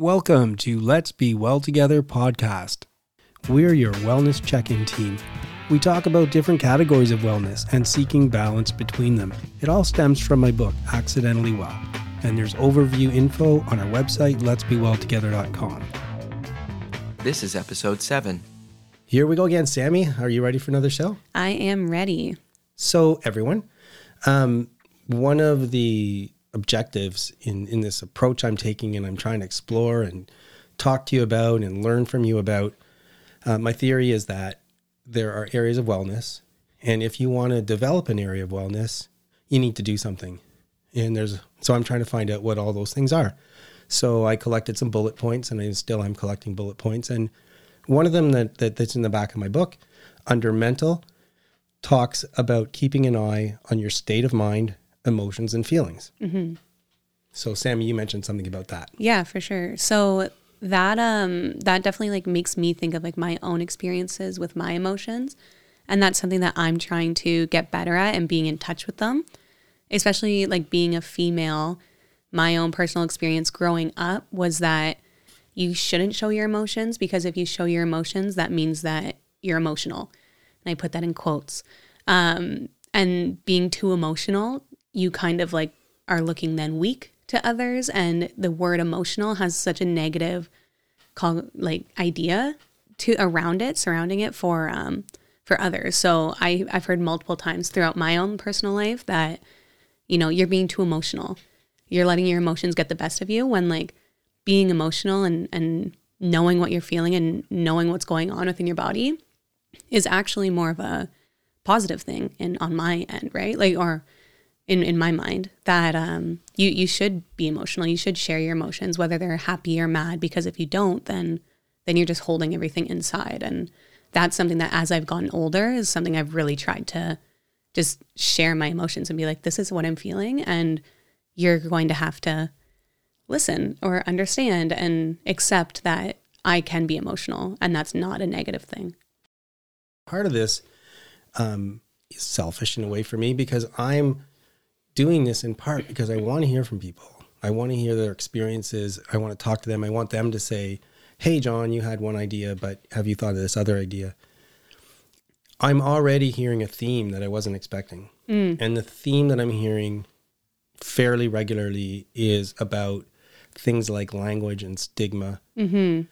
Welcome to Let's Be Well Together podcast. We're your wellness check in team. We talk about different categories of wellness and seeking balance between them. It all stems from my book, Accidentally Well, and there's overview info on our website, letsbewelltogether.com. This is episode 7. Here we go again. Sammy, are you ready for another show? I am ready. So, everyone, um, one of the objectives in, in this approach I'm taking and I'm trying to explore and talk to you about and learn from you about, uh, my theory is that there are areas of wellness. And if you want to develop an area of wellness, you need to do something. And there's, so I'm trying to find out what all those things are. So I collected some bullet points and I still am collecting bullet points. And one of them that, that that's in the back of my book under mental talks about keeping an eye on your state of mind, emotions, and feelings. Mm-hmm. So, Sammy, you mentioned something about that. Yeah, for sure. So that um that definitely like makes me think of like my own experiences with my emotions, and that's something that I'm trying to get better at and being in touch with them. Especially like being a female, my own personal experience growing up was that you shouldn't show your emotions because if you show your emotions, that means that you're emotional. And I put that in quotes. Um, and being too emotional, you kind of like are looking then weak to others. And the word emotional has such a negative call like idea to around it, surrounding it for um for others. So I, I've heard multiple times throughout my own personal life that, you know, you're being too emotional. You're letting your emotions get the best of you when like being emotional and, and knowing what you're feeling and knowing what's going on within your body is actually more of a positive thing in on my end, right? Like or in, in my mind that um you you should be emotional. You should share your emotions, whether they're happy or mad, because if you don't, then then you're just holding everything inside. And that's something that as I've gotten older is something I've really tried to just share my emotions and be like, this is what I'm feeling and you're going to have to listen or understand and accept that I can be emotional and that's not a negative thing. Part of this um, is selfish in a way for me because I'm doing this in part because I want to hear from people. I want to hear their experiences. I want to talk to them. I want them to say, hey, John, you had one idea, but have you thought of this other idea? I'm already hearing a theme that I wasn't expecting. Mm. And the theme that I'm hearing fairly regularly is about things like language and stigma Mm-hmm.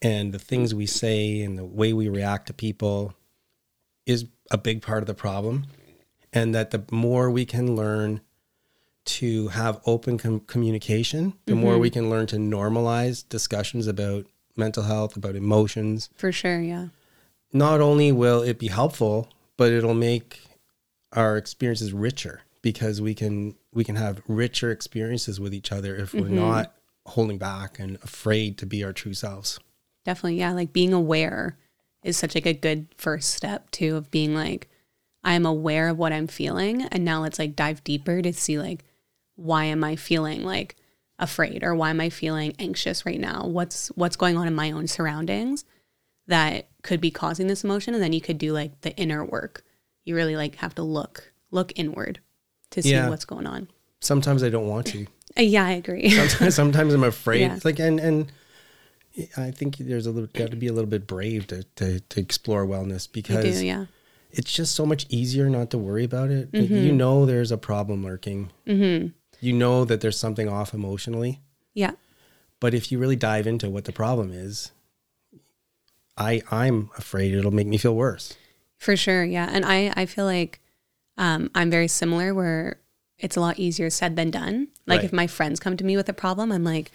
and the things we say and the way we react to people is a big part of the problem. And that the more we can learn to have open com- communication, the more we mm-hmm. can learn to normalize discussions about mental health, about emotions. For sure, yeah. Not only will it be helpful, but it'll make our experiences richer because we can we can have richer experiences with each other if we're mm-hmm. not holding back and afraid to be our true selves. Definitely, yeah. Like being aware is such like a good first step too of being like, I'm aware of what I'm feeling, and now let's like dive deeper to see like why am I feeling like afraid or why am I feeling anxious right now? What's what's going on in my own surroundings that could be causing this emotion, and then you could do like the inner work. You really like have to look look inward to see Yeah. what's going on. Sometimes I don't want to. Uh, yeah, I agree. sometimes, sometimes I'm afraid. Yeah. Like and and I think there's a little got to be a little bit brave to to, to explore wellness because do, yeah. it's just so much easier not to worry about it. Like, you know, there's a problem lurking. Mm-hmm. You know that there's something off emotionally. Yeah. But if you really dive into what the problem is, I I'm afraid it'll make me feel worse. For sure, yeah. And I I feel like um, I'm very similar where it's a lot easier said than done. Like Right. if my friends come to me with a problem, I'm like,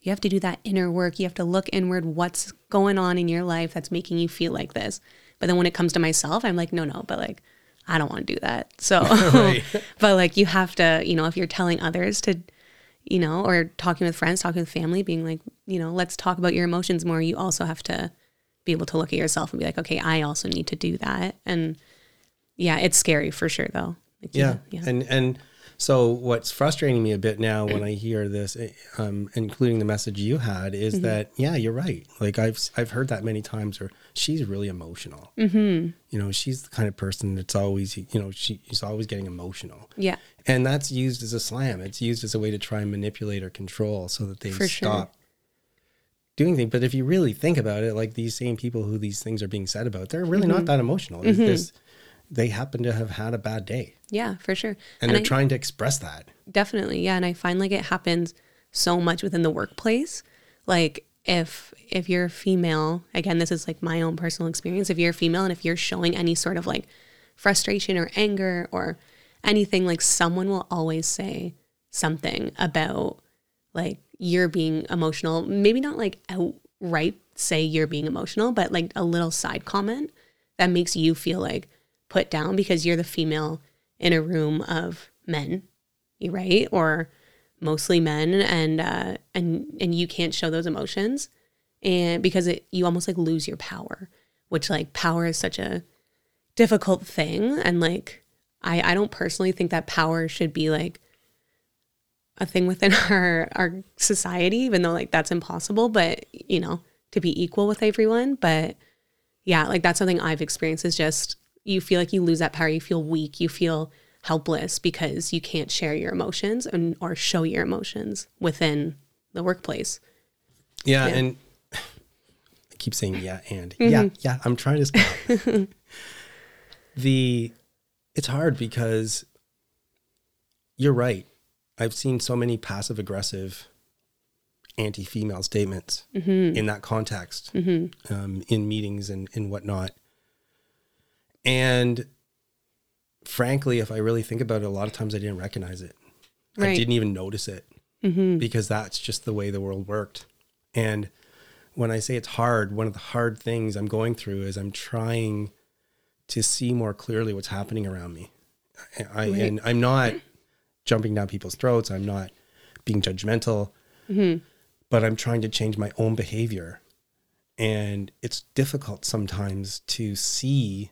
you have to do that inner work. You have to look inward. What's going on in your life that's making you feel like this? But then when it comes to myself, I'm like, no, no. But like, I don't want to do that. So, Right. but like, you have to, you know, if you're telling others to, you know, or talking with friends, talking with family, being like, you know, let's talk about your emotions more. You also have to be able to look at yourself and be like, okay, I also need to do that. And yeah, it's scary for sure, though. Like, yeah. yeah, And and so what's frustrating me a bit now when I hear this, eh, um, including the message you had, is Mm-hmm. that yeah, you're right. Like I've I've heard that many times. Or she's really emotional. mm-hmm. You know, she's the kind of person that's always you know she, she's always getting emotional, yeah, and that's used as a slam. It's used as a way to try and manipulate or control so that they For sure. stop doing things. But if you really think about it, like these same people who these things are being said about, they're really not that emotional. It's just they happen to have had a bad day. Yeah, for sure. and, they're I- trying to express that. definitely yeah. And i find like it happens so much within the workplace. Like if if you're a female again this is like my own personal experience. If you're a female and if you're showing any sort of like frustration or anger or anything like someone will always say something about like you're being emotional. Maybe not like outright say you're being emotional but like a little side comment that makes you feel like put down because you're the female in a room of men right? Or mostly men and uh and and you can't show those emotions and because it you almost like lose your power which like power is such a difficult thing and like i i don't personally think that power should be like a thing within our our society even though like that's impossible but you know to be equal with everyone but yeah like that's something i've experienced is just you feel like you lose that power you feel weak you feel helpless because you can't share your emotions and or show your emotions within the workplace Yeah, Yeah. and I keep saying yeah and mm-hmm. yeah, yeah. I'm trying to stop. the it's hard because you're right. I've seen so many passive aggressive anti-female statements mm-hmm. in that context, mm-hmm. um, in meetings and and whatnot. And frankly, if I really think about it, a lot of times I didn't recognize it. I didn't even notice it mm-hmm. because that's just the way the world worked. And when I say it's hard, one of the hard things I'm going through is I'm trying to see more clearly what's happening around me. I, Right. and I'm not jumping down people's throats. I'm not being judgmental, mm-hmm. but I'm trying to change my own behavior. And it's difficult sometimes to see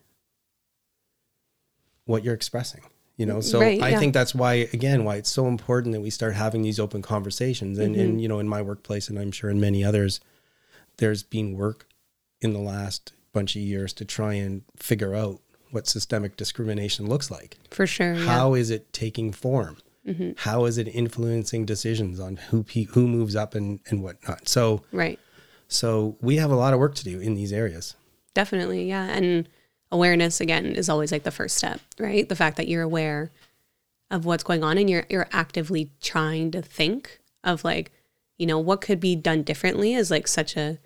what you're expressing. You know, so Right, I yeah. think that's why, again, why it's so important that we start having these open conversations. And, Mm-hmm. and, you know, in my workplace, and I'm sure in many others, there's been work in the last bunch of years to try and figure out what systemic discrimination looks like. for sure yeah. Mm-hmm. How is it taking form? How is it influencing decisions on who pe- who moves up and, and whatnot? So right so we have a lot of work to do in these areas. definitely yeah and awareness again is always like the first step right? The fact that you're aware of what's going on and you're you're actively trying to think of like you know what could be done differently is like such a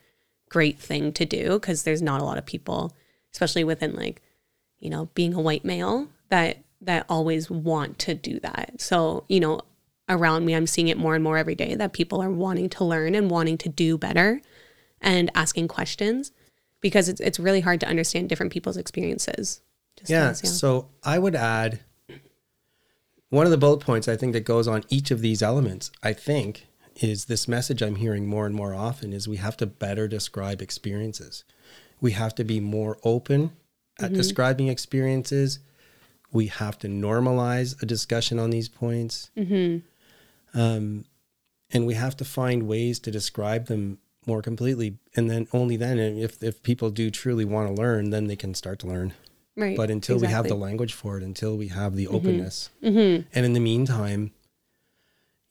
great thing to do because there's not a lot of people especially within like you know being a white male that that always want to do that. So you know around me i'm seeing it more and more every day that people are wanting to learn and wanting to do better and asking questions because it's it's really hard to understand different people's experiences. Just Yeah. as, So I would add one of the bullet points I think that goes on each of these elements, I think, is this message I'm hearing more and more often is we have to better describe experiences. We have to be more open at describing experiences. We have to normalize a discussion on these points. Um, and we have to find ways to describe them more completely. And then only then, if, if people do truly want to learn, then they can start to learn right. but until we have the. Mm-hmm. language for it until we have the openness and in the meantime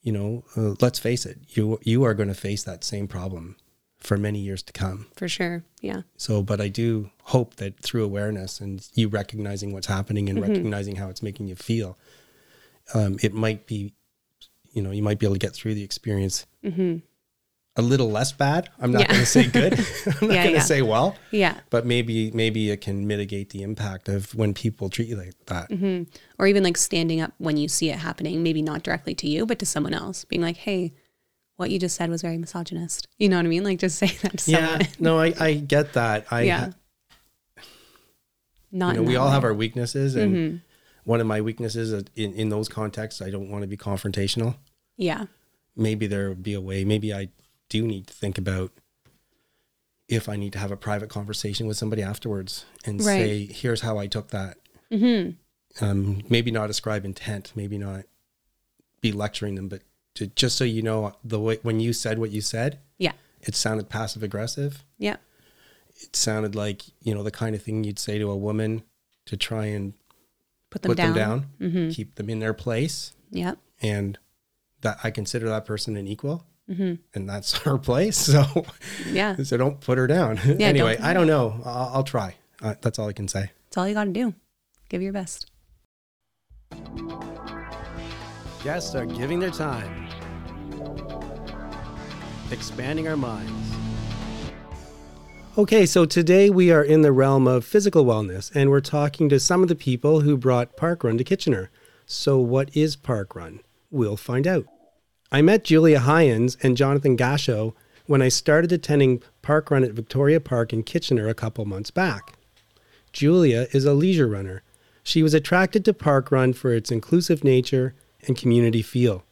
you know uh, let's face it you you are going to face that same problem for many years to come for sure, yeah, so but i do hope that through awareness and you recognizing what's happening and Mm-hmm. recognizing how it's making you feel um, it might be you know you might be able to get through the experience a little less bad i'm not. Yeah. going to say good i'm not Yeah, going to yeah. say well yeah, but maybe maybe it can mitigate the impact of when people treat you like that. Mm-hmm. or even like standing up when you see it happening, maybe not directly to you, but to someone else, being like, "Hey, what you just said was very misogynist." You know what I mean? Like just say that to Yeah, someone. no, I, I get that. I Yeah. Not you know, we all have our weaknesses, and Mm-hmm. one of my weaknesses is in in those contexts, I don't want to be confrontational. yeah, Maybe there would be a way. Maybe I do need to think about if I need to have a private conversation with somebody afterwards and Right. say, "Here's how I took that." Mm-hmm. Um, maybe not ascribe intent. Maybe not be lecturing them, but to, just so you know, the way when you said what you said, yeah, it sounded passive aggressive. yeah, It sounded like, you know, the kind of thing you'd say to a woman to try and put them put down. them down, keep them in their place. Yeah, And that I consider that person an equal. And that's her place. So Yeah. so don't put her down. Yeah, anyway, don't- I don't know. I'll, I'll try. Uh, that's all I can say. That's all you got to do. Give your best. Guests are giving their time, expanding our minds. Okay, so today we are in the realm of physical wellness, and we're talking to some of the people who brought Parkrun to Kitchener. So, what is Parkrun? We'll find out. I met Julia Hyens and Jonathan Gasho when I started attending Parkrun at Victoria Park in Kitchener a couple months back. Julia is a leisure runner. She was attracted to Parkrun for its inclusive nature and community feel.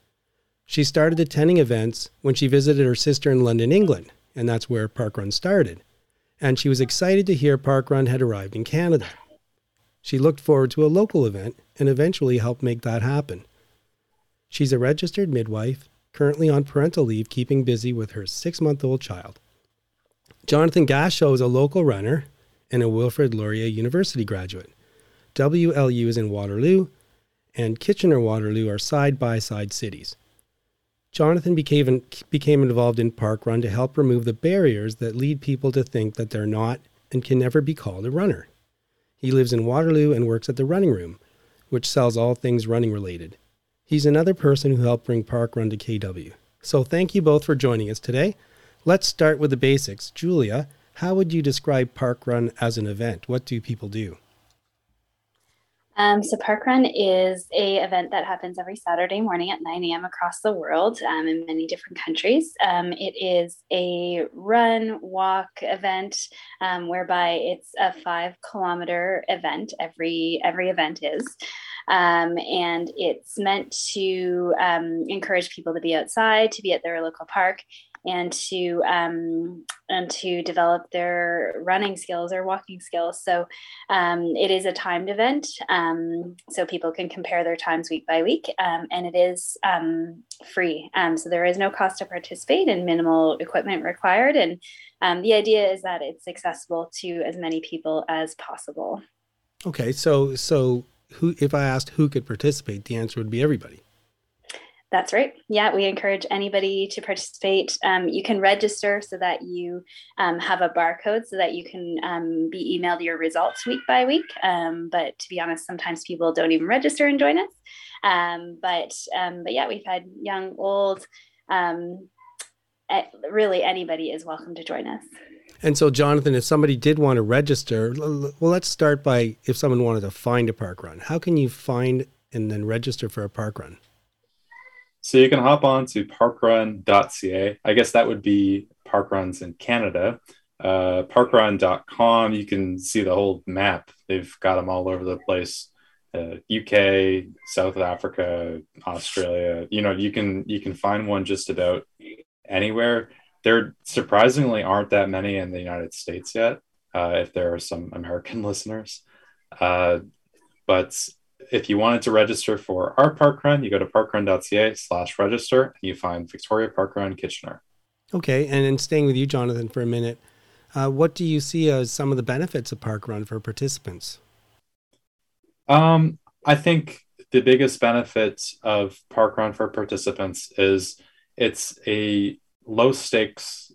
She started attending events when she visited her sister in London, England, and that's where Parkrun started. And she was excited to hear Parkrun had arrived in Canada. She looked forward to a local event and eventually helped make that happen. She's a registered midwife, currently on parental leave, keeping busy with her six month old child. Jonathan Gasho is a local runner and a Wilfrid Laurier University graduate. WLU is in Waterloo, and Kitchener Waterloo are side by side cities. Jonathan became, became involved in Parkrun to help remove the barriers that lead people to think that they're not and can never be called a runner. He lives in Waterloo and works at the Running Room, which sells all things running related. He's another person who helped bring Parkrun to KW. So thank you both for joining us today. Let's start with the basics. Julia, how would you describe Parkrun as an event? What do people do? Um, so Parkrun is a event that happens every Saturday morning at 9 a.m. across the world um, in many different countries. Um, it is a run walk event um, whereby it's a five kilometer event. Every every event is. Um, and it's meant to um, encourage people to be outside, to be at their local park, and to um, and to develop their running skills or walking skills. So um, it is a timed event, um, so people can compare their times week by week, um, and it is um, free. Um, so there is no cost to participate and minimal equipment required. And the idea is that it's accessible to as many people as possible. Okay, so so who if I asked who could participate, the answer would be everybody. That's right. Yeah, we encourage anybody to participate. Um, you can register so that you um, have a barcode so that you can um, be emailed your results week by week. Um, but to be honest, sometimes people don't even register and join us. Um, but um, but yeah, we've had young, old, eh, really anybody is welcome to join us. And so, Jonathan, if somebody did want to register, well, let's start by if someone wanted to find a park run. How can you find and then register for a park run? So you can hop on to parkrun.ca. I guess that would be parkruns in Canada. Uh, parkrun.com, you can see the whole map. They've got them all over the place. Uh, UK, South Africa, Australia. You know, you can you can find one just about anywhere. There surprisingly aren't that many in the United States yet. Uh, if there are some American listeners, uh, but if you wanted to register for our parkrun, you go to parkrun.ca slash register and you find Victoria Parkrun Kitchener. Okay, and then staying with you, Jonathan, for a minute, uh, what do you see as some of the benefits of park run for participants? Um, I think the biggest benefit of parkrun for participants is it's a low stakes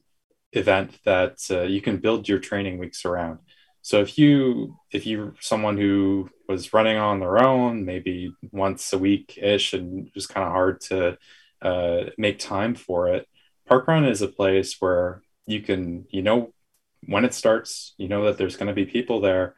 event that uh, you can build your training weeks around. So if you if you're someone who was running on their own, maybe once a week ish, and was kind of hard to uh, make time for it, parkrun is a place where you can you know when it starts, you know that there's going to be people there.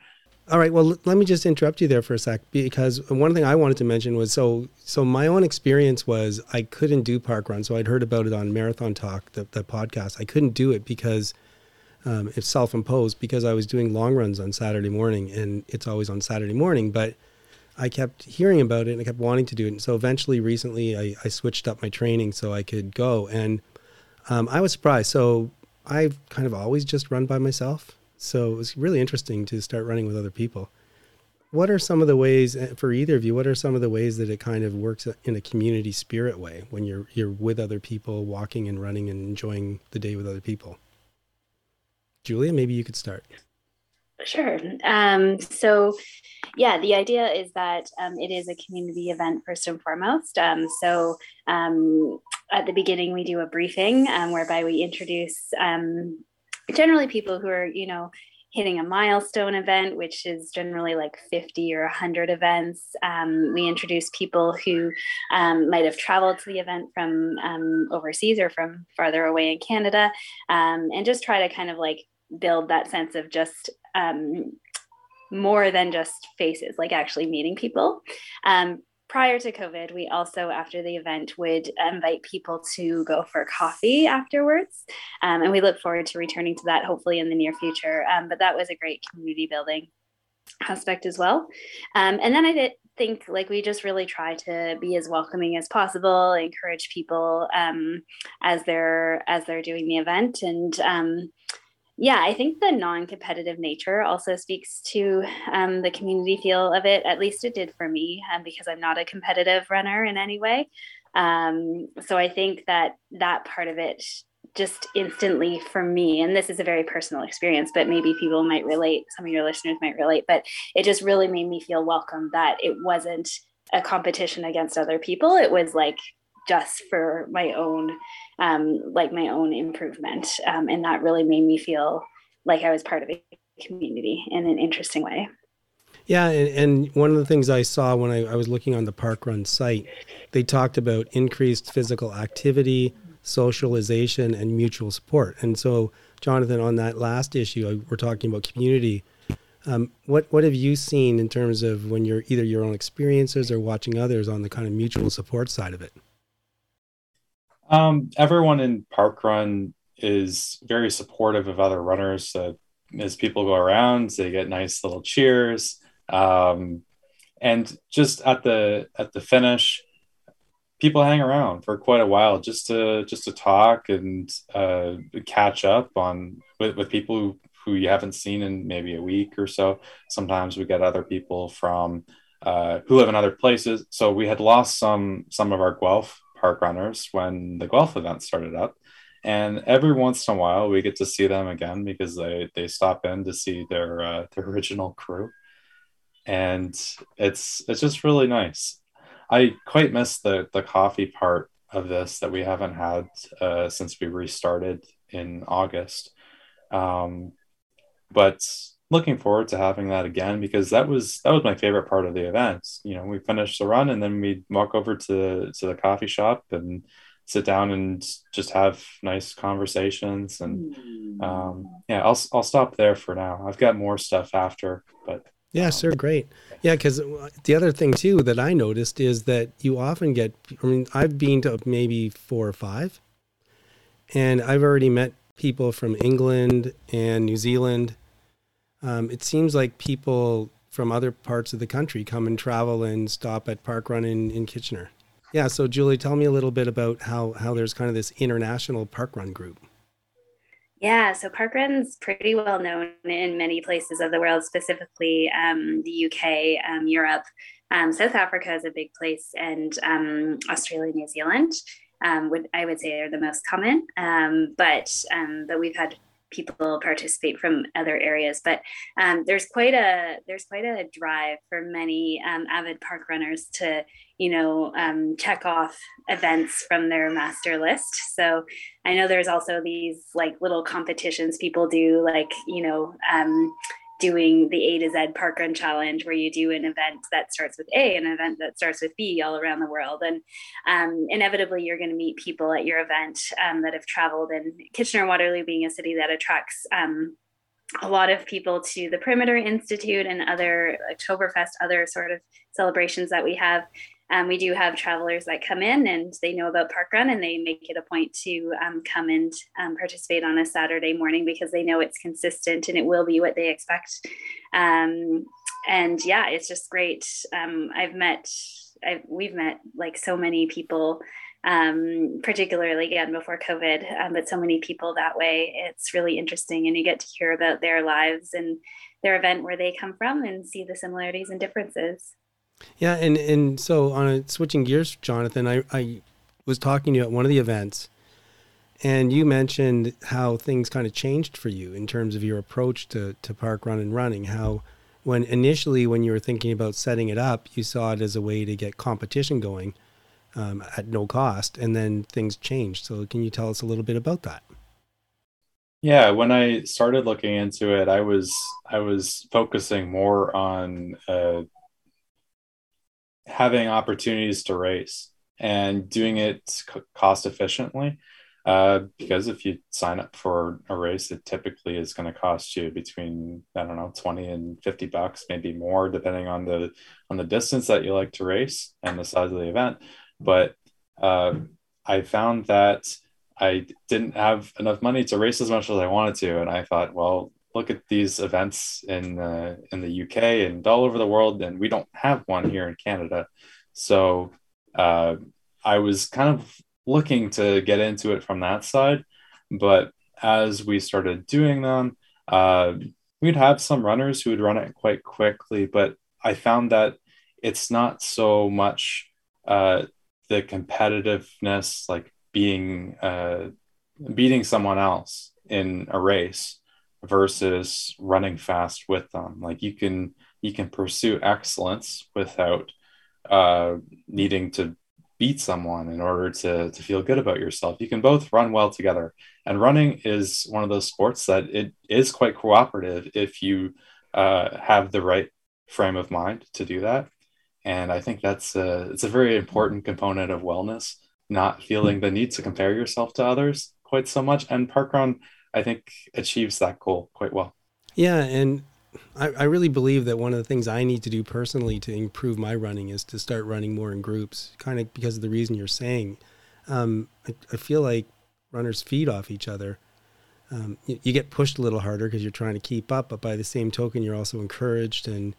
All right. Well, let me just interrupt you there for a sec because one thing I wanted to mention was so so my own experience was I couldn't do park run. So I'd heard about it on Marathon Talk, the, the podcast. I couldn't do it because um, it's self-imposed because I was doing long runs on Saturday morning, and it's always on Saturday morning. But I kept hearing about it and I kept wanting to do it. And so eventually, recently, I, I switched up my training so I could go, and um, I was surprised. So I've kind of always just run by myself. So it was really interesting to start running with other people. What are some of the ways eh, for either of you? What are some of the ways that it kind of works in a community spirit way when you're you're with other people, walking and running and enjoying the day with other people? Julia, maybe you could start. Sure. Um, so, yeah, the idea is that um, it is a community event first and foremost. Um, so, um, at the beginning, we do a briefing um, whereby we introduce um, generally people who are, you know, hitting a milestone event, which is generally like 50 or 100 events. Um, we introduce people who um, might have traveled to the event from um, overseas or from farther away in Canada, um, and just try to kind of like build that sense of just um, more than just faces, like actually meeting people. Um, prior to COVID, we also, after the event, would invite people to go for coffee afterwards. Um, and we look forward to returning to that hopefully in the near future. Um, but that was a great community building aspect as well. Um, and then I did think like we just really try to be as welcoming as possible, encourage people um, as they're as they're doing the event and um, yeah, I think the non competitive nature also speaks to um, the community feel of it. At least it did for me, um, because I'm not a competitive runner in any way. Um, so I think that that part of it just instantly for me, and this is a very personal experience, but maybe people might relate, some of your listeners might relate, but it just really made me feel welcome that it wasn't a competition against other people. It was like just for my own um, like my own improvement. Um, and that really made me feel like i was part of a community in an interesting way. Yeah and, and one of the things i saw when I, I was looking on the park run site they talked about increased physical activity socialization and mutual support. And so jonathan on that last issue we're talking about community. Um, what what have you seen in terms of when you're either your own experiences or watching others on the kind of mutual support side of it? Um, everyone in Parkrun is very supportive of other runners. Uh, as people go around, they get nice little cheers. Um, and just at the at the finish, people hang around for quite a while just to just to talk and uh, catch up on with, with people who, who you haven't seen in maybe a week or so. Sometimes we get other people from uh, who live in other places. So we had lost some some of our Guelph park runners when the Guelph event started up. And every once in a while, we get to see them again because they, they stop in to see their uh, their original crew, and it's it's just really nice. I quite miss the the coffee part of this that we haven't had uh, since we restarted in August. Um, but looking forward to having that again because that was that was my favorite part of the event. You know, we finished the run and then we walk over to to the coffee shop and sit down and just have nice conversations and um, yeah, I'll I'll stop there for now. I've got more stuff after, but yeah, um, sure, great. Yeah, because the other thing too that I noticed is that you often get. I mean, I've been to maybe four or five, and I've already met people from England and New Zealand um, it seems like people from other parts of the country come and travel and stop at Park Run in, in Kitchener. Yeah, so Julie, tell me a little bit about how, how there's kind of this international park run group. Yeah, so parkrun's pretty well known in many places of the world, specifically um, the UK, um, Europe. Um, South Africa is a big place, and um, Australia, New Zealand um, would I would say are the most common. Um, but but we've had people participate from other areas. But um, there's quite a there's quite a drive for many um, avid park runners to you know um, check off events from their master list. So I know there's also these like little competitions people do, like you know um, doing the A to Z Park Run Challenge, where you do an event that starts with A, an event that starts with B all around the world. And um, inevitably, you're going to meet people at your event um, that have traveled. And Kitchener Waterloo being a city that attracts um, a lot of people to the Perimeter Institute and other Oktoberfest, other sort of celebrations that we have um, we do have travelers that come in and they know about park run and they make it a point to um, come and um, participate on a saturday morning because they know it's consistent and it will be what they expect. Um, and yeah it's just great. Um, i've met I've, we've met like so many people um, particularly again before covid but so many people that way. It's really interesting and you get to hear about their lives and their event where they come from and see the similarities and differences yeah, and and so on a, switching gears, Jonathan, I I was talking to you at one of the events, And you mentioned how things kind of changed for you in terms of your approach to, to park run and running. How, when initially, when you were thinking about setting it up, you saw it as a way to get competition going um, at no cost, and then things changed. So, can you tell us a little bit about that? Yeah, when I started looking into it, I was I was focusing more on uh, having opportunities to race and doing it cost efficiently. Uh, because if you sign up for a race, it typically is going to cost you between I don't know twenty and fifty bucks, maybe more, depending on the on the distance that you like to race and the size of the event. But uh, I found that I didn't have enough money to race as much as I wanted to, and I thought, well, look at these events in uh, in the UK and all over the world, and we don't have one here in Canada. So uh, I was kind of looking to get into it from that side. But as we started doing them, uh, we'd have some runners who would run it quite quickly. But I found that it's not so much uh, the competitiveness, like being uh, beating someone else in a race versus running fast with them. Like you can you can pursue excellence without uh, needing to beat someone in order to to feel good about yourself. You can both run well together. And running is one of those sports that it is quite cooperative if you uh, have the right frame of mind to do that. And I think that's a, it's a very important component of wellness, not feeling the need to compare yourself to others quite so much. And parkrun, I think, achieves that goal quite well. Yeah, and I, I really believe that one of the things I need to do personally to improve my running is to start running more in groups, kind of because of the reason you're saying. Um, I, I, feel like runners feed off each other. Um, you, you, get pushed a little harder because you're trying to keep up, but by the same token, you're also encouraged and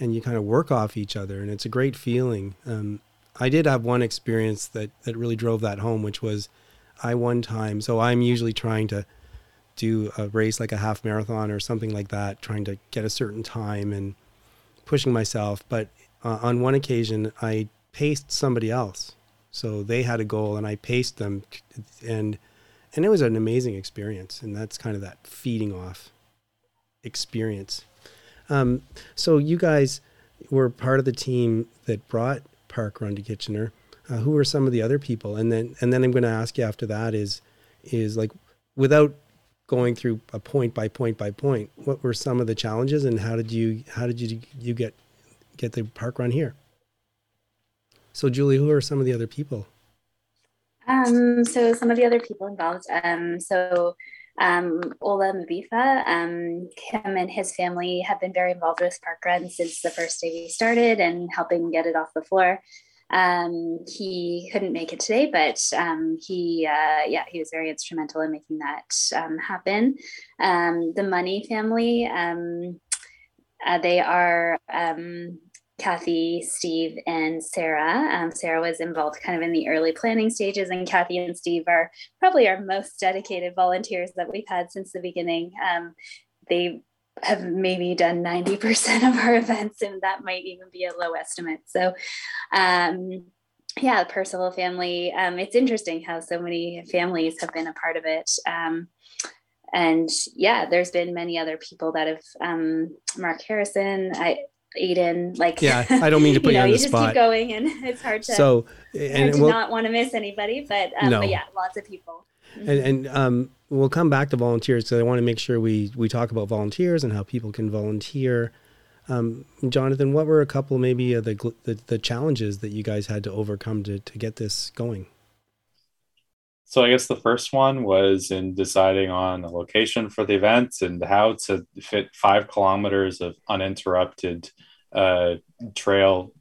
and you kind of work off each other, and it's a great feeling. Um, I did have one experience that that really drove that home, which was I one time. So I'm usually trying to do a race like a half marathon or something like that, trying to get a certain time and pushing myself. But uh, on one occasion, I paced somebody else. So they had a goal and I paced them and and it was an amazing experience and that's kind of that feeding off experience. Um, so you guys were part of the team that brought Park Run to Kitchener. Uh, who were some of the other people? And then and then I'm going to ask you after that is is like without going through a point by point by point, what were some of the challenges and how did you how did you you get get the park run here? So Julie, who are some of the other people? Um, so some of the other people involved. Um, so um, Ola Mabifa, um, him and his family have been very involved with Park Run since the first day we started and helping get it off the floor. Um, he couldn't make it today, but um, he, uh, yeah, he was very instrumental in making that um, happen. Um, the Money family, um, uh, they are um, Kathy, Steve, and Sarah. Sarah was involved kind of in the early planning stages, and Kathy and Steve are probably our most dedicated volunteers that we've had since the beginning. they have maybe done 90% of our events, and that might even be a low estimate. So, um, yeah, the Percival family. Um, it's interesting how so many families have been a part of it. Um, and yeah, there's been many other people that have, um, Mark Harrison, I, Aiden, like yeah, I don't mean to put you, know, you on the you spot. just keep going, and it's hard to so and hard to we'll, not want to miss anybody, but, um, no. but yeah, lots of people. And, and um, we'll come back to volunteers because I want to make sure we we talk about volunteers and how people can volunteer. Um, Jonathan, what were a couple maybe of the, the, the challenges that you guys had to overcome to to get this going? So I guess the first one was in deciding on a location for the event and how to fit five kilometers of uninterrupted uh, trail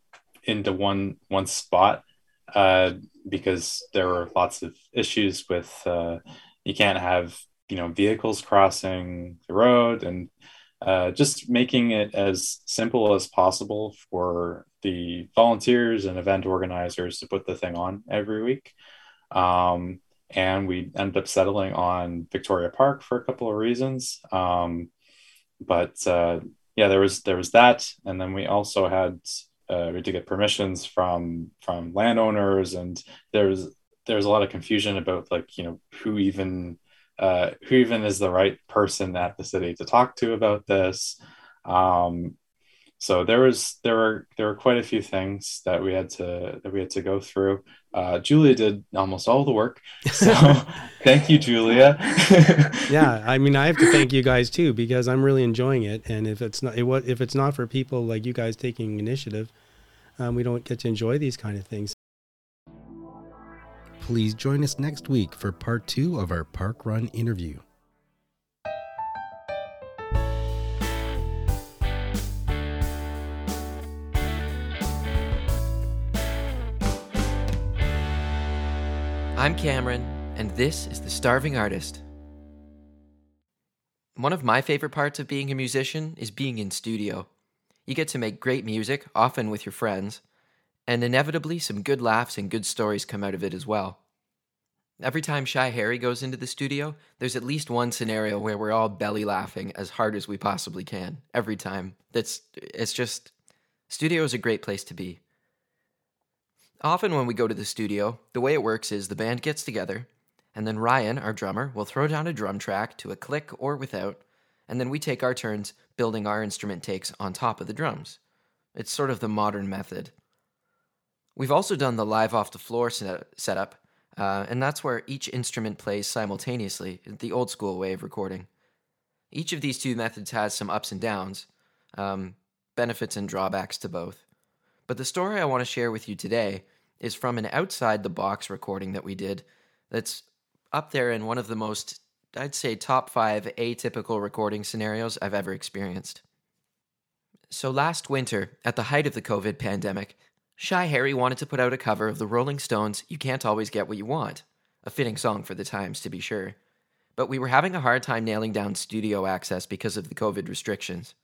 into one one spot uh, because there were lots of issues with uh, you can't have you know vehicles crossing the road and uh, just making it as simple as possible for the volunteers and event organizers to put the thing on every week. Um, and we ended up settling on Victoria Park for a couple of reasons. Um, but uh, yeah, there was there was that, and then we also had uh, we had to get permissions from from landowners, and there's there's a lot of confusion about like you know who even uh, who even is the right person at the city to talk to about this. Um, so there was there were there were quite a few things that we had to that we had to go through. Uh, Julia did almost all the work, so thank you, Julia. yeah, I mean, I have to thank you guys too because I'm really enjoying it. And if it's not, it, if it's not for people like you guys taking initiative, um, we don't get to enjoy these kind of things. Please join us next week for part two of our park run interview. I'm Cameron, and this is The Starving Artist. One of my favorite parts of being a musician is being in studio. You get to make great music, often with your friends, and inevitably some good laughs and good stories come out of it as well. Every time Shy Harry goes into the studio, there's at least one scenario where we're all belly laughing as hard as we possibly can. Every time. That's it's just studio is a great place to be. Often when we go to the studio, the way it works is the band gets together, and then Ryan, our drummer, will throw down a drum track to a click or without, and then we take our turns building our instrument takes on top of the drums. It's sort of the modern method. We've also done the live off the floor set- setup, uh, and that's where each instrument plays simultaneously, the old school way of recording. Each of these two methods has some ups and downs, um, benefits and drawbacks to both. But the story I want to share with you today is from an outside the box recording that we did that's up there in one of the most, I'd say, top five atypical recording scenarios I've ever experienced. So last winter, at the height of the COVID pandemic, Shy Harry wanted to put out a cover of the Rolling Stones' You Can't Always Get What You Want, a fitting song for the times, to be sure. But we were having a hard time nailing down studio access because of the COVID restrictions.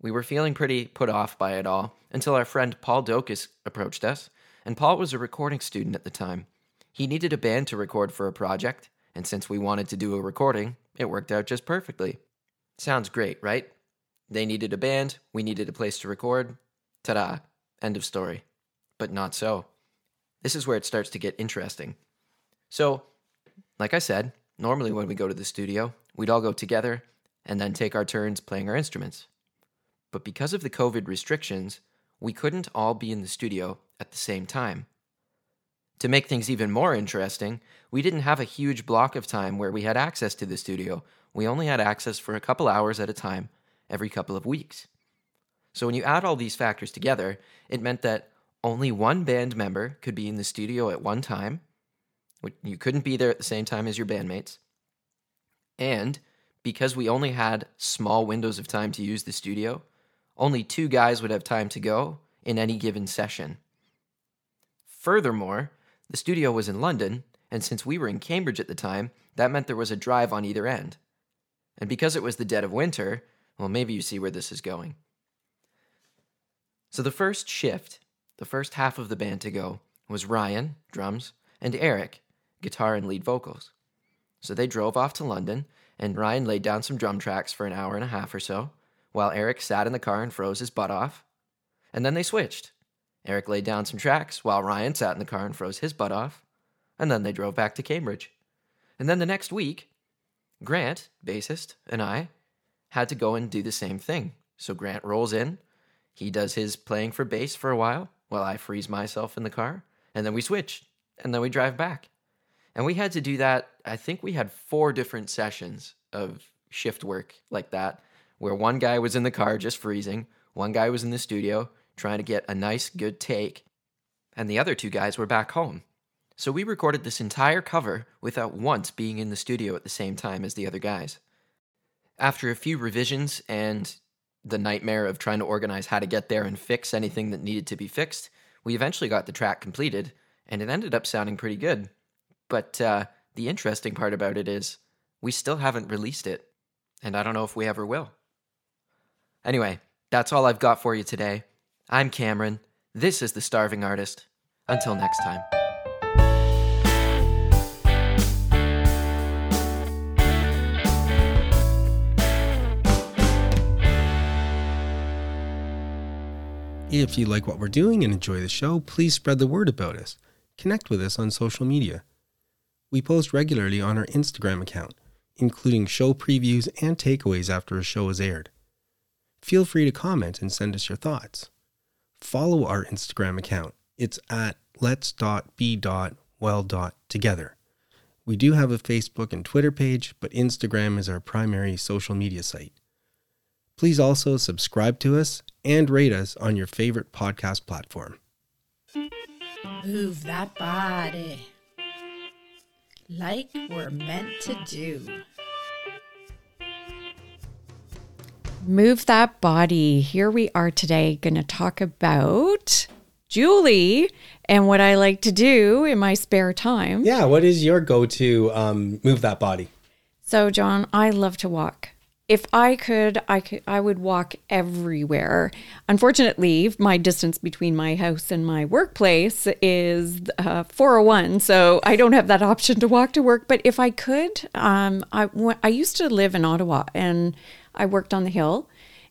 We were feeling pretty put off by it all until our friend Paul Dokas approached us, and Paul was a recording student at the time. He needed a band to record for a project, and since we wanted to do a recording, it worked out just perfectly. Sounds great, right? They needed a band, we needed a place to record. Ta da! End of story. But not so. This is where it starts to get interesting. So, like I said, normally when we go to the studio, we'd all go together and then take our turns playing our instruments. But because of the COVID restrictions, we couldn't all be in the studio at the same time. To make things even more interesting, we didn't have a huge block of time where we had access to the studio. We only had access for a couple hours at a time every couple of weeks. So when you add all these factors together, it meant that only one band member could be in the studio at one time. You couldn't be there at the same time as your bandmates. And because we only had small windows of time to use the studio, only two guys would have time to go in any given session. Furthermore, the studio was in London, and since we were in Cambridge at the time, that meant there was a drive on either end. And because it was the dead of winter, well, maybe you see where this is going. So the first shift, the first half of the band to go, was Ryan, drums, and Eric, guitar and lead vocals. So they drove off to London, and Ryan laid down some drum tracks for an hour and a half or so, while Eric sat in the car and froze his butt off. And then they switched. Eric laid down some tracks, while Ryan sat in the car and froze his butt off. And then they drove back to Cambridge. And then the next week, Grant, bassist, and I had to go and do the same thing. So Grant rolls in, he does his playing for bass for a while while I freeze myself in the car, and then we switch, and then we drive back. And we had to do that. I think we had four different sessions of shift work like that, where one guy was in the car just freezing, one guy was in the studio trying to get a nice, good take, and the other two guys were back home. So we recorded this entire cover without once being in the studio at the same time as the other guys. After a few revisions and the nightmare of trying to organize how to get there and fix anything that needed to be fixed, we eventually got the track completed, and it ended up sounding pretty good. But uh, the interesting part about it is we still haven't released it, and I don't know if we ever will. Anyway, that's all I've got for you today. I'm Cameron. This is The Starving Artist. Until next time. If you like what we're doing and enjoy the show, please spread the word about us. connect with us on social media. We post regularly on our Instagram account, including show previews and takeaways after a show is aired. Feel free to comment and send us your thoughts. Follow our Instagram account. It's at let's.be.well.together. We do have a Facebook and Twitter page, but Instagram is our primary social media site. Please also subscribe to us and rate us on your favorite podcast platform. Move that body like we're meant to do. Move that body. Here we are today going to talk about Julie and what I like to do in my spare time. Yeah, what is your go to um, move that body? So, John, I love to walk. If I could, I could, I would walk everywhere. Unfortunately, my distance between my house and my workplace is uh, 401, so I don't have that option to walk to work. But if I could, um, I, I used to live in Ottawa and I worked on the hill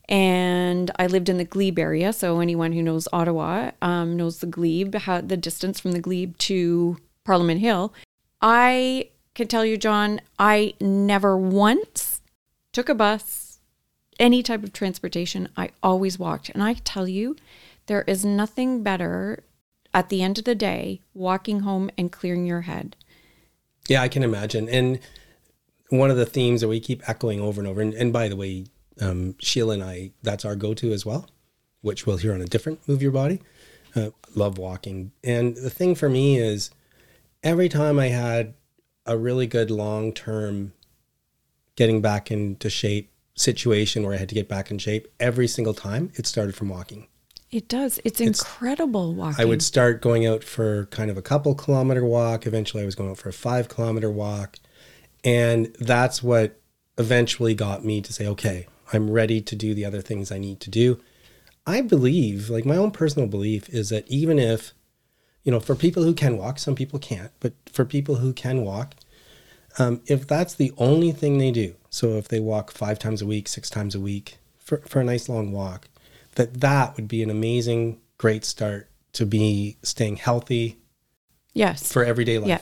and I lived in the Glebe area. So anyone who knows Ottawa um, knows the Glebe, how the distance from the Glebe to Parliament Hill. I can tell you, John, I never once took a bus, any type of transportation. I always walked. And I tell you, there is nothing better at the end of the day walking home and clearing your head. Yeah, I can imagine. And one of the themes that we keep echoing over and over, and, and by the way, um, Sheila and I, that's our go to as well, which we'll hear on a different Move Your Body. Uh, love walking. And the thing for me is every time I had a really good long term getting back into shape situation where I had to get back in shape, every single time it started from walking. It does. It's, it's incredible walking. I would start going out for kind of a couple kilometer walk. Eventually, I was going out for a five kilometer walk. And that's what eventually got me to say, okay, I'm ready to do the other things I need to do. I believe, like my own personal belief, is that even if, you know, for people who can walk, some people can't, but for people who can walk, um, if that's the only thing they do, so if they walk five times a week, six times a week for, for a nice long walk, that that would be an amazing, great start to be staying healthy. Yes. For everyday life. Yeah.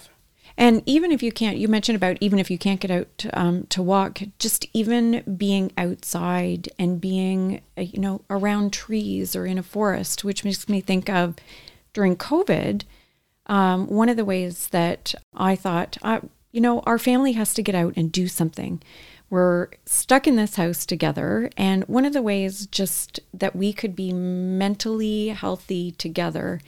And even if you can't, you mentioned about even if you can't get out to, um, to walk, just even being outside and being, uh, you know, around trees or in a forest, which makes me think of during COVID. Um, one of the ways that I thought, uh, you know, our family has to get out and do something. We're stuck in this house together. And one of the ways just that we could be mentally healthy together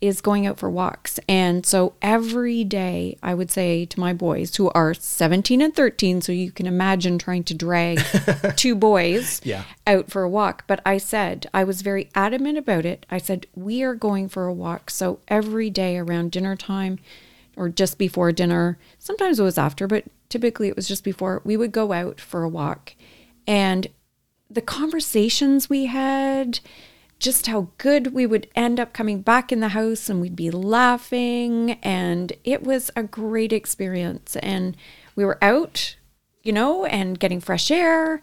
is going out for walks. And so every day I would say to my boys who are 17 and 13, so you can imagine trying to drag two boys yeah. out for a walk. But I said, I was very adamant about it. I said, we are going for a walk. So every day around dinner time or just before dinner, sometimes it was after, but typically it was just before, we would go out for a walk. And the conversations we had, just how good we would end up coming back in the house and we'd be laughing. And it was a great experience. And we were out, you know, and getting fresh air.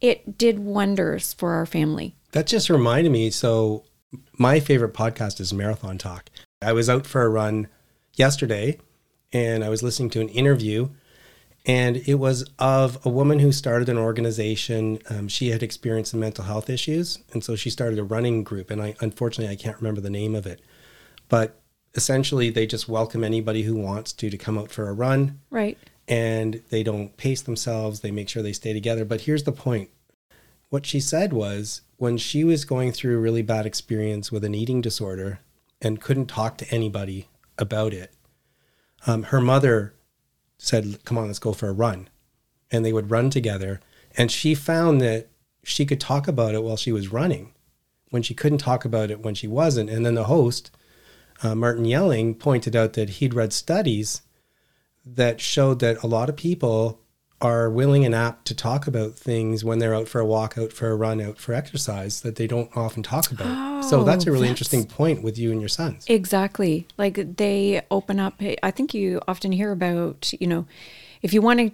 It did wonders for our family. That just reminded me. So, my favorite podcast is Marathon Talk. I was out for a run yesterday and I was listening to an interview and it was of a woman who started an organization. Um, she had experienced some mental health issues, and so she started a running group. And I, unfortunately, I can't remember the name of it, but essentially, they just welcome anybody who wants to to come out for a run. Right. And they don't pace themselves. They make sure they stay together. But here's the point: what she said was when she was going through a really bad experience with an eating disorder and couldn't talk to anybody about it, um, her mother said, Come on, let's go for a run. And they would run together. And she found that she could talk about it while she was running when she couldn't talk about it when she wasn't. And then the host, uh, Martin Yelling, pointed out that he'd read studies that showed that a lot of people are willing and apt to talk about things when they're out for a walk, out for a run, out for exercise that they don't often talk about. Oh, so that's a really that's... interesting point with you and your sons. Exactly. Like they open up. I think you often hear about, you know, if you want to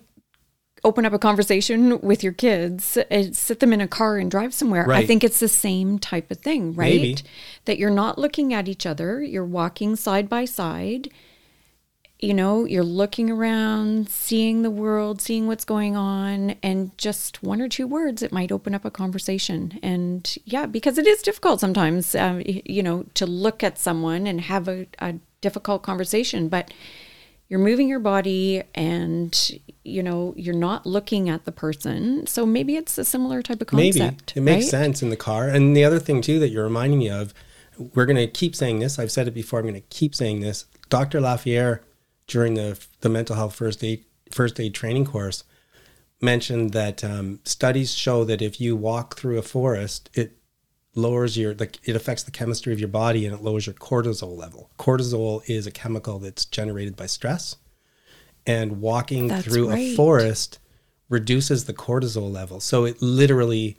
open up a conversation with your kids, uh, sit them in a car and drive somewhere. I think it's the same type of thing, right? Maybe. That you're not looking at each other, you're walking side by side. You know, you're looking around, seeing the world, seeing what's going on, and just one or two words, it might open up a conversation. And yeah, because it is difficult sometimes, um, you know, to look at someone and have a, a difficult conversation. But you're moving your body and you know you're not looking at the person so maybe it's a similar type of concept Maybe it makes right? sense in the car. And the other thing too that you're reminding me of, we're going to keep saying this. I've said it before. I'm going to keep saying this. Dr. Lafayette, during the the mental health first aid first aid training course, mentioned that um, studies show that if you walk through a forest, it lowers your like it affects the chemistry of your body and it lowers your cortisol level. Cortisol is a chemical that's generated by stress, and walking That's through a forest reduces the cortisol level. So it literally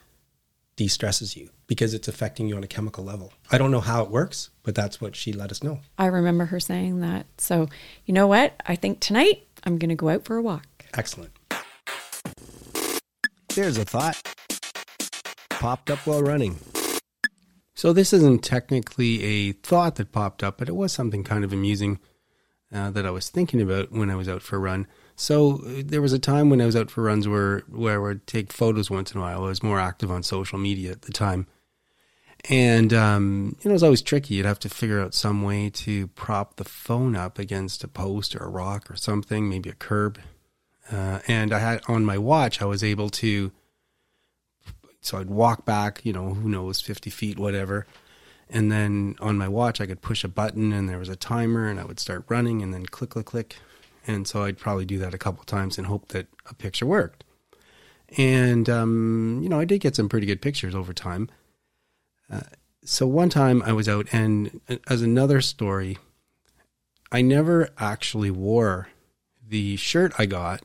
de-stresses you because it's affecting you on a chemical level. I don't know how it works, but that's what she let us know. i remember her saying that so you know what i think tonight i'm going to go out for a walk Excellent. There's a thought. Popped up while running. So, this isn't technically a thought that popped up, but it was something kind of amusing uh, that I was thinking about when I was out for a run. So, uh, there was a time when I was out for runs where, where I would take photos once in a while. I was more active on social media at the time. And, um, you know, it was always tricky. You'd have to figure out some way to prop the phone up against a post or a rock or something, maybe a curb. Uh, and I had on my watch, I was able to, so I'd walk back, you know, who knows, 50 feet, whatever. And then on my watch, I could push a button and there was a timer and I would start running and then click, click, click. And so I'd probably do that a couple times and hope that a picture worked. And, um, you know, I did get some pretty good pictures over time. Uh, so one time I was out, and uh, as another story, I never actually wore the shirt I got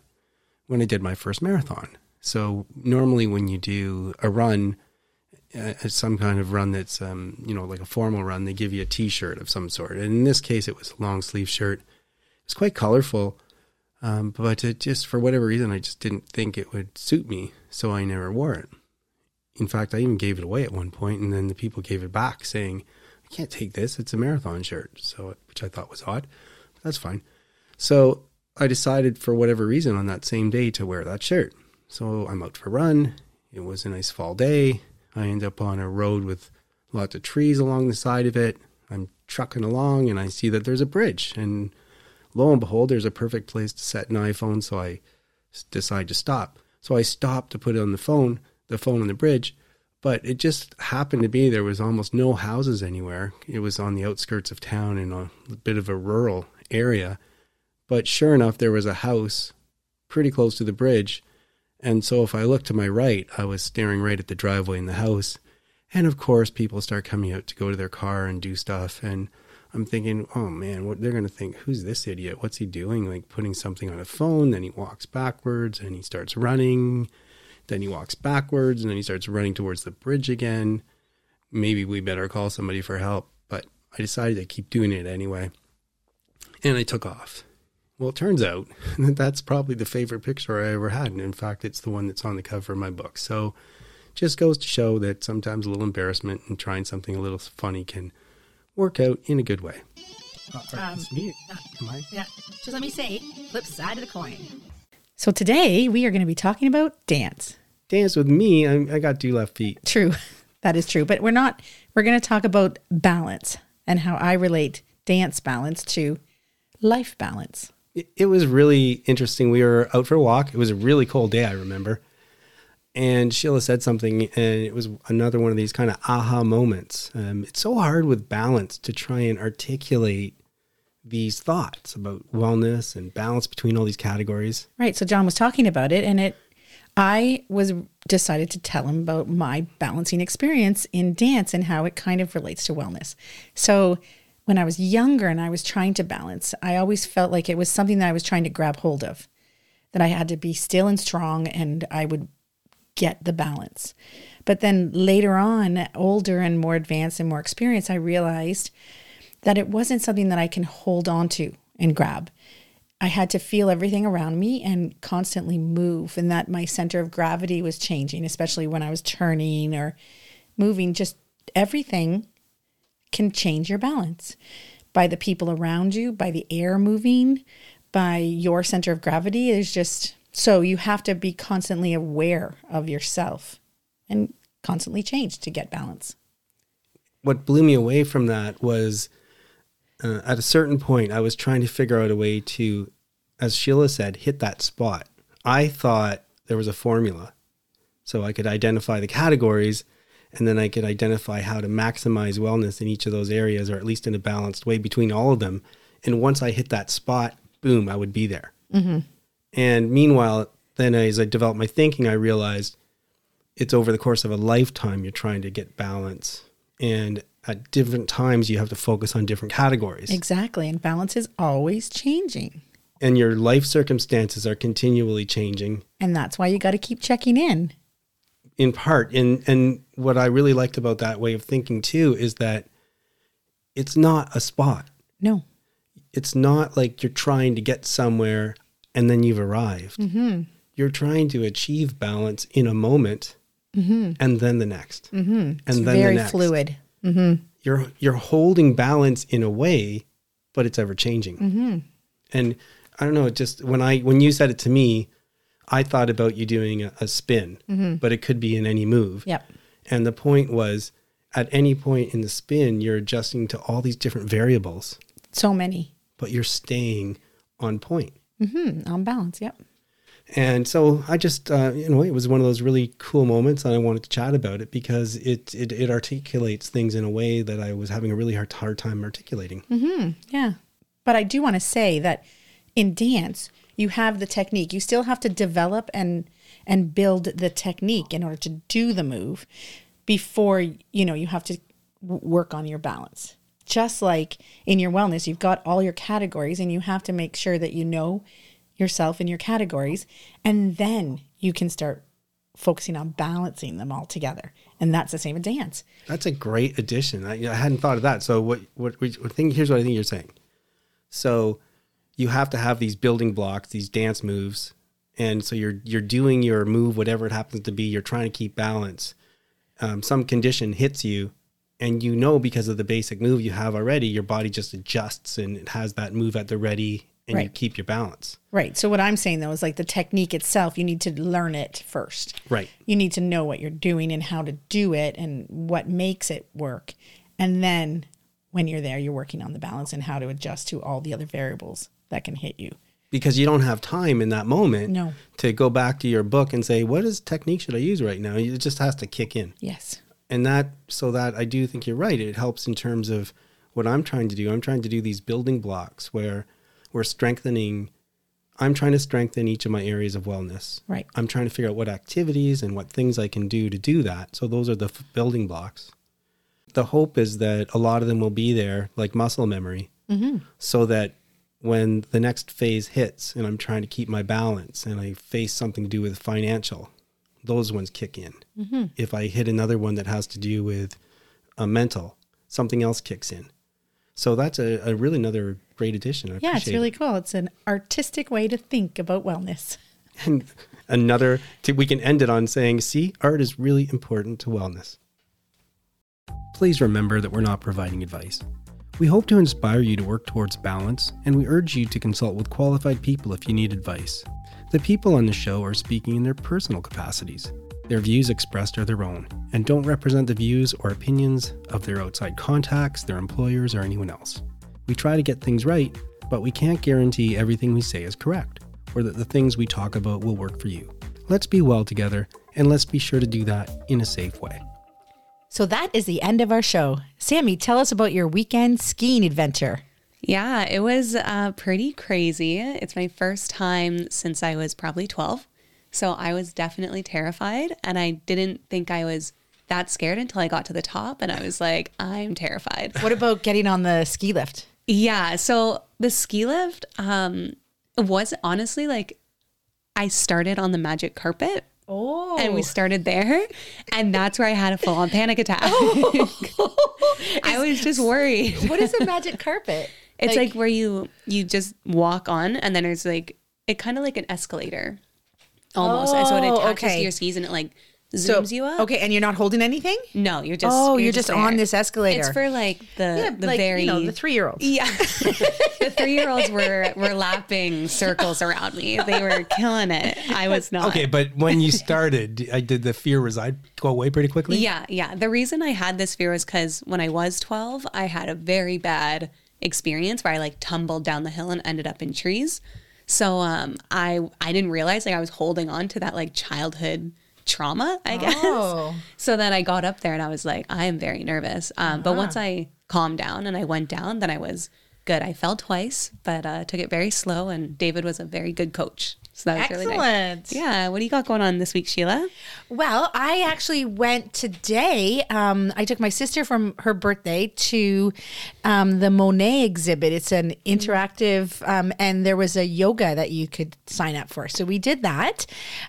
when I did my first marathon. So normally when you do a run, uh, some kind of run that's um, you know like a formal run, they give you a T-shirt of some sort. And in this case, it was a long sleeve shirt. Was quite colorful, um, but it just for whatever reason, I just didn't think it would suit me, so I never wore it. In fact, I even gave it away at one point, and then the people gave it back, saying, "I can't take this; it's a marathon shirt." So, which I thought was odd. But that's fine. So I decided, for whatever reason, on that same day to wear that shirt. So I'm out for a run. It was a nice fall day. I end up on a road with lots of trees along the side of it. I'm trucking along, and I see that there's a bridge, and lo and behold, there's a perfect place to set an iPhone. So I decide to stop. So I stop to put it on the phone, the phone on the bridge. But it just happened to be there was almost no houses anywhere. It was on the outskirts of town in a bit of a rural area. But sure enough, there was a house pretty close to the bridge. And so if I looked to my right, I was staring right at the driveway in the house. And of course, people start coming out to go to their car and do stuff. And I'm thinking, oh man, what they're going to think, who's this idiot? What's he doing? Like putting something on a phone. Then he walks backwards and he starts running. Then he walks backwards and then he starts running towards the bridge again. Maybe we better call somebody for help. But I decided to keep doing it anyway. And I took off. Well, it turns out that that's probably the favorite picture I ever had. And in fact, it's the one that's on the cover of my book. So just goes to show that sometimes a little embarrassment and trying something a little funny can work out in a good way. Um, me. Am I? Yeah, just let me say, flip side of the coin. So today we are going to be talking about dance. Dance with me. I, I got two left feet. True. That is true. But we're not, we're going to talk about balance and how I relate dance balance to life balance. it, it was really interesting. We were out for a walk. It was a really cold day, I remember. And Sheila said something, and it was another one of these kind of aha moments. Um, it's so hard with balance to try and articulate these thoughts about wellness and balance between all these categories. Right. So John was talking about it and it I was decided to tell him about my balancing experience in dance and how it kind of relates to wellness. So when I was younger and I was trying to balance, I always felt like it was something that I was trying to grab hold of. That I had to be still and strong and I would get the balance. But then later on, older and more advanced and more experienced, I realized that it wasn't something that I can hold on to and grab. I had to feel everything around me and constantly move, and that my center of gravity was changing, especially when I was turning or moving. Just everything can change your balance by the people around you, by the air moving, by your center of gravity. Is just so you have to be constantly aware of yourself and constantly change to get balance. What blew me away from that was uh, at a certain point, I was trying to figure out a way to, as Sheila said, hit that spot. I thought there was a formula. So I could identify the categories and then I could identify how to maximize wellness in each of those areas, or at least in a balanced way between all of them. And once I hit that spot, boom, I would be there. And meanwhile, then as I developed my thinking, I realized it's over the course of a lifetime you're trying to get balance. And at different times, you have to focus on different categories. Exactly. And balance is always changing. And your life circumstances are continually changing And that's why you got to keep checking in. in part. And, and what I really liked about that way of thinking too is that it's not a spot. No. It's not like you're trying to get somewhere and then you've arrived. Mm-hmm. You're trying to achieve balance in a moment and then the next. Mm-hmm. And It's then very the next. fluid. you're you're holding balance in a way, but it's ever changing. Mm-hmm. And I don't know. It just when I when you said it to me, I thought about you doing a, a spin, but it could be in any move. Mm-hmm. Yep. And the point was, at any point in the spin, you're adjusting to all these different variables, So many. but you're staying on point. Mm-hmm. On balance. Yep. And so I just, uh, a way, it was one of those really cool moments, and I wanted to chat about it because it, it it articulates things in a way that I was having a really hard hard time articulating. Yeah. But I do want to say that in dance, you have the technique. You still have to develop and and build the technique in order to do the move before, you know, you have to w- work on your balance. Just like in your wellness, you've got all your categories and you have to make sure that you know yourself in your categories and then you can start focusing on balancing them all together. And that's the same in dance. That's a great addition. I, I hadn't thought of that. So what what what think here's what I think you're saying. So you have to have these building blocks, these dance moves, and so you're you're doing your move, whatever it happens to be. You're trying to keep balance. Um, some condition hits you, and you know because of the basic move you have already, your body just adjusts and it has that move at the ready, and you keep your balance. Right. So what I'm saying though is like the technique itself, you need to learn it first. Right. You need to know what you're doing and how to do it and what makes it work. And then when you're there, you're working on the balance and how to adjust to all the other variables that can hit you. because you don't have time in that moment No. to go back to your book and say what is technique should i use right now it just has to kick in Yes. And that so that i do think you're right. It helps in terms of what i'm trying to do. I'm trying to do these building blocks where we're strengthening i'm trying to strengthen each of my areas of wellness. Right. i'm trying to figure out what activities and what things i can do to do that. So those are the f- building blocks. The hope is that a lot of them will be there like muscle memory mm-hmm. so that when the next phase hits and I'm trying to keep my balance and I face something to do with financial, those ones kick in. Mm-hmm. If I hit another one that has to do with a mental, something else kicks in. So that's a, a really another great addition. I Yeah, it's really it. cool. It's an artistic way to think about wellness. And another, we can end it on saying, see, art is really important to wellness. Please remember that we're not providing advice. We hope to inspire you to work towards balance, and we urge you to consult with qualified people if you need advice. The people on the show are speaking in their personal capacities. Their views expressed are their own and don't represent the views or opinions of their outside contacts, their employers, or anyone else. We try to get things right, but we can't guarantee everything we say is correct or that the things we talk about will work for you. Let's be well together and let's be sure to do that in a safe way. So that is the end of our show. Sammy, tell us about your weekend skiing adventure. Yeah, it was uh, pretty crazy. It's my first time since I was probably 12. So I was definitely terrified. And I didn't think I was that scared until I got to the top. And I was like, I'm terrified. What about getting on the ski lift? Yeah. So the ski lift um, was honestly like, I started on the magic carpet. Oh. And we started there. And that's where I had a full on panic attack. I was just worried. what is a magic carpet? It's like, where you you just walk on, and then it's like it kind of like an escalator, almost. and so it Oh, attaches okay. to your skis and it like so zooms you up. okay, and you're not holding anything. No, you're just Oh, you're just on this escalator. It's for like the Yeah, the like very you know the three year olds. yeah. the three year olds were were lapping circles around me. They were killing it. I was not. Okay, but when you started, I did the fear reside go away pretty quickly? Yeah, yeah. The reason I had this fear was because when I was 12, I had a very bad experience where I like tumbled down the hill and ended up in trees. So um, I I didn't realize like I was holding on to that like childhood trauma, I guess. Oh. So then I got up there and I was like, I am very nervous. Um, But once I calmed down and I went down, then I was good. I fell twice, but uh, took it very slow. And David was a very good coach. So that was really nice. Excellent. Yeah. What do you got going on this week, Sheila? Well, I actually went today. Um, I took my sister from her birthday to um, the Monet exhibit. It's an interactive, um, and there was a yoga that you could sign up for. So we did that,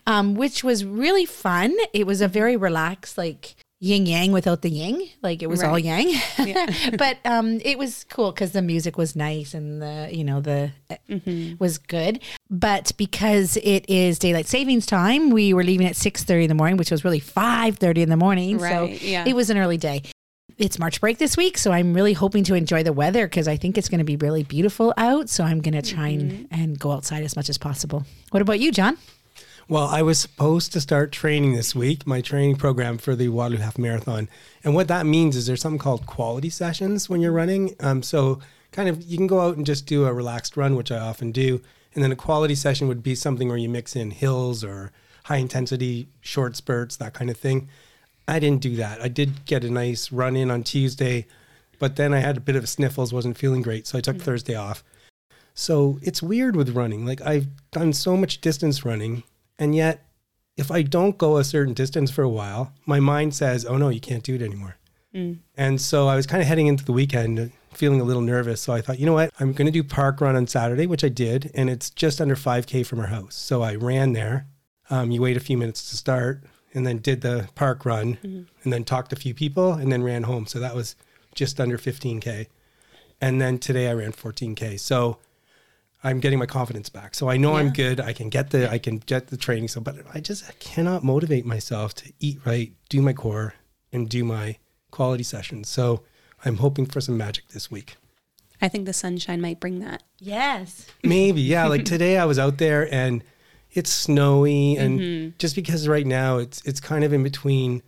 um, which was really fun. It was a very relaxed, like yin yang without the yang like it was all yang but um it was cool because the music was nice and the you know the eh, mm-hmm. was good but because it is daylight savings time we were leaving at 6.30 in the morning which was really 5.30 in the morning Right, so yeah. it was an early day it's March break this week, so I'm really hoping to enjoy the weather because I think it's going to be really beautiful out. So I'm going to try and, mm-hmm. and go outside as much as possible. What about you, John? Well, I was supposed to start training this week, my training program for the Waterloo Half Marathon. And what that means is there's something called quality sessions when you're running. Um, so, kind of, you can go out and just do a relaxed run, which I often do. And then a quality session would be something where you mix in hills or high intensity short spurts, that kind of thing. I didn't do that. I did get a nice run in on Tuesday, but then I had a bit of sniffles, wasn't feeling great. So, I took Thursday off. So it's weird with running. Like I've done so much distance running, and yet if I don't go a certain distance for a while, my mind says, "Oh no, you can't do it anymore." And so I was kind of heading into the weekend feeling a little nervous. So I thought, you know what? I'm going to do park run on Saturday, which I did, and it's just under 5K from our house. So I ran there. Um, you wait a few minutes to start, and then did the park run, and then talked to a few people, and then ran home. So that was just under 15K. And then today I ran 14K. So I'm getting my confidence back. So I know I'm good. I can get the I can get the training. So but I just I cannot motivate myself to eat right, do my core, and do my quality sessions. So I'm hoping for some magic this week. I think the sunshine might bring that. Yes. Maybe, yeah. Like today I was out there and it's snowy and mm-hmm. just because right now it's it's kind of in between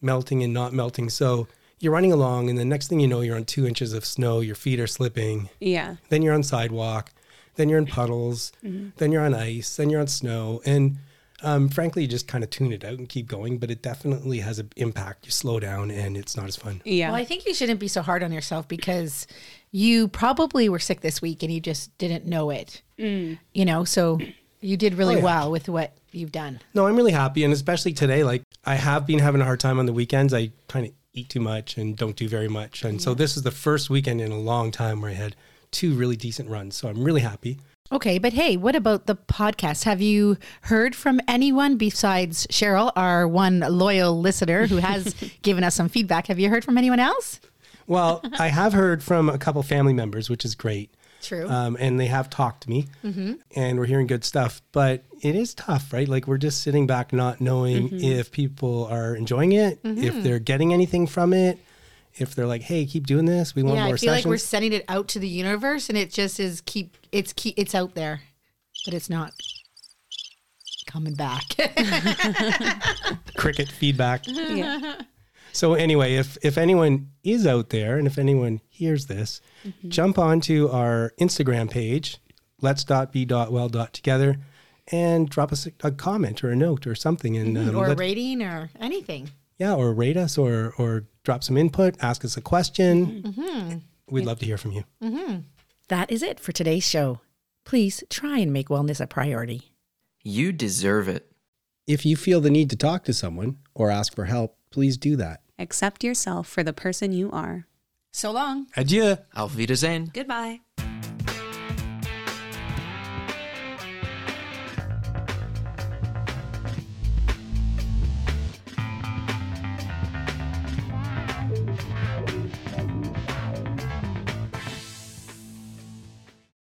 melting and not melting. So you're running along and the next thing you know you're on two inches of snow, your feet are slipping, Yeah. then you're on sidewalk, then you're in puddles, then you're on ice, then you're on snow, and um, frankly, you just kind of tune it out and keep going. But it definitely has an impact. You slow down, and it's not as fun. Yeah. Well, I think you shouldn't be so hard on yourself because you probably were sick this week and you just didn't know it. You know, so you did really Oh, yeah. well with what you've done. No, I'm really happy, and especially today. Like I have been having a hard time on the weekends. I kind of eat too much and don't do very much, and so this is the first weekend in a long time where I had two really decent runs. So I'm really happy. Okay, but hey, what about the podcast? Have you heard from anyone besides Cheryl, our one loyal listener who has given us some feedback? Have you heard from anyone else? Well, I have heard from a couple family members, which is great. True. Um, and they have talked to me mm-hmm. and we're hearing good stuff. But it is tough, right? Like we're just sitting back not knowing mm-hmm. if people are enjoying it, if mm-hmm. they're getting anything from it, if they're like, hey, keep doing this. We want yeah, more I feel like we're sending it out to the universe and it just is keep it's keep it's out there, but it's not coming back. Cricket feedback. yeah. So anyway, if if anyone is out there and if anyone hears this, jump onto our Instagram page, let's dot be dot well dot together, and drop us a, a comment or a note or something, and um, or rating or anything. yeah, or rate us or or drop some input, ask us a question. Mm-hmm. We'd love to hear from you. Mm-hmm. That is it for today's show. Please try and make wellness a priority. You deserve it. If you feel the need to talk to someone or ask for help, please do that. Accept yourself for the person you are. So long. Adieu. Auf Wiedersehen. Goodbye.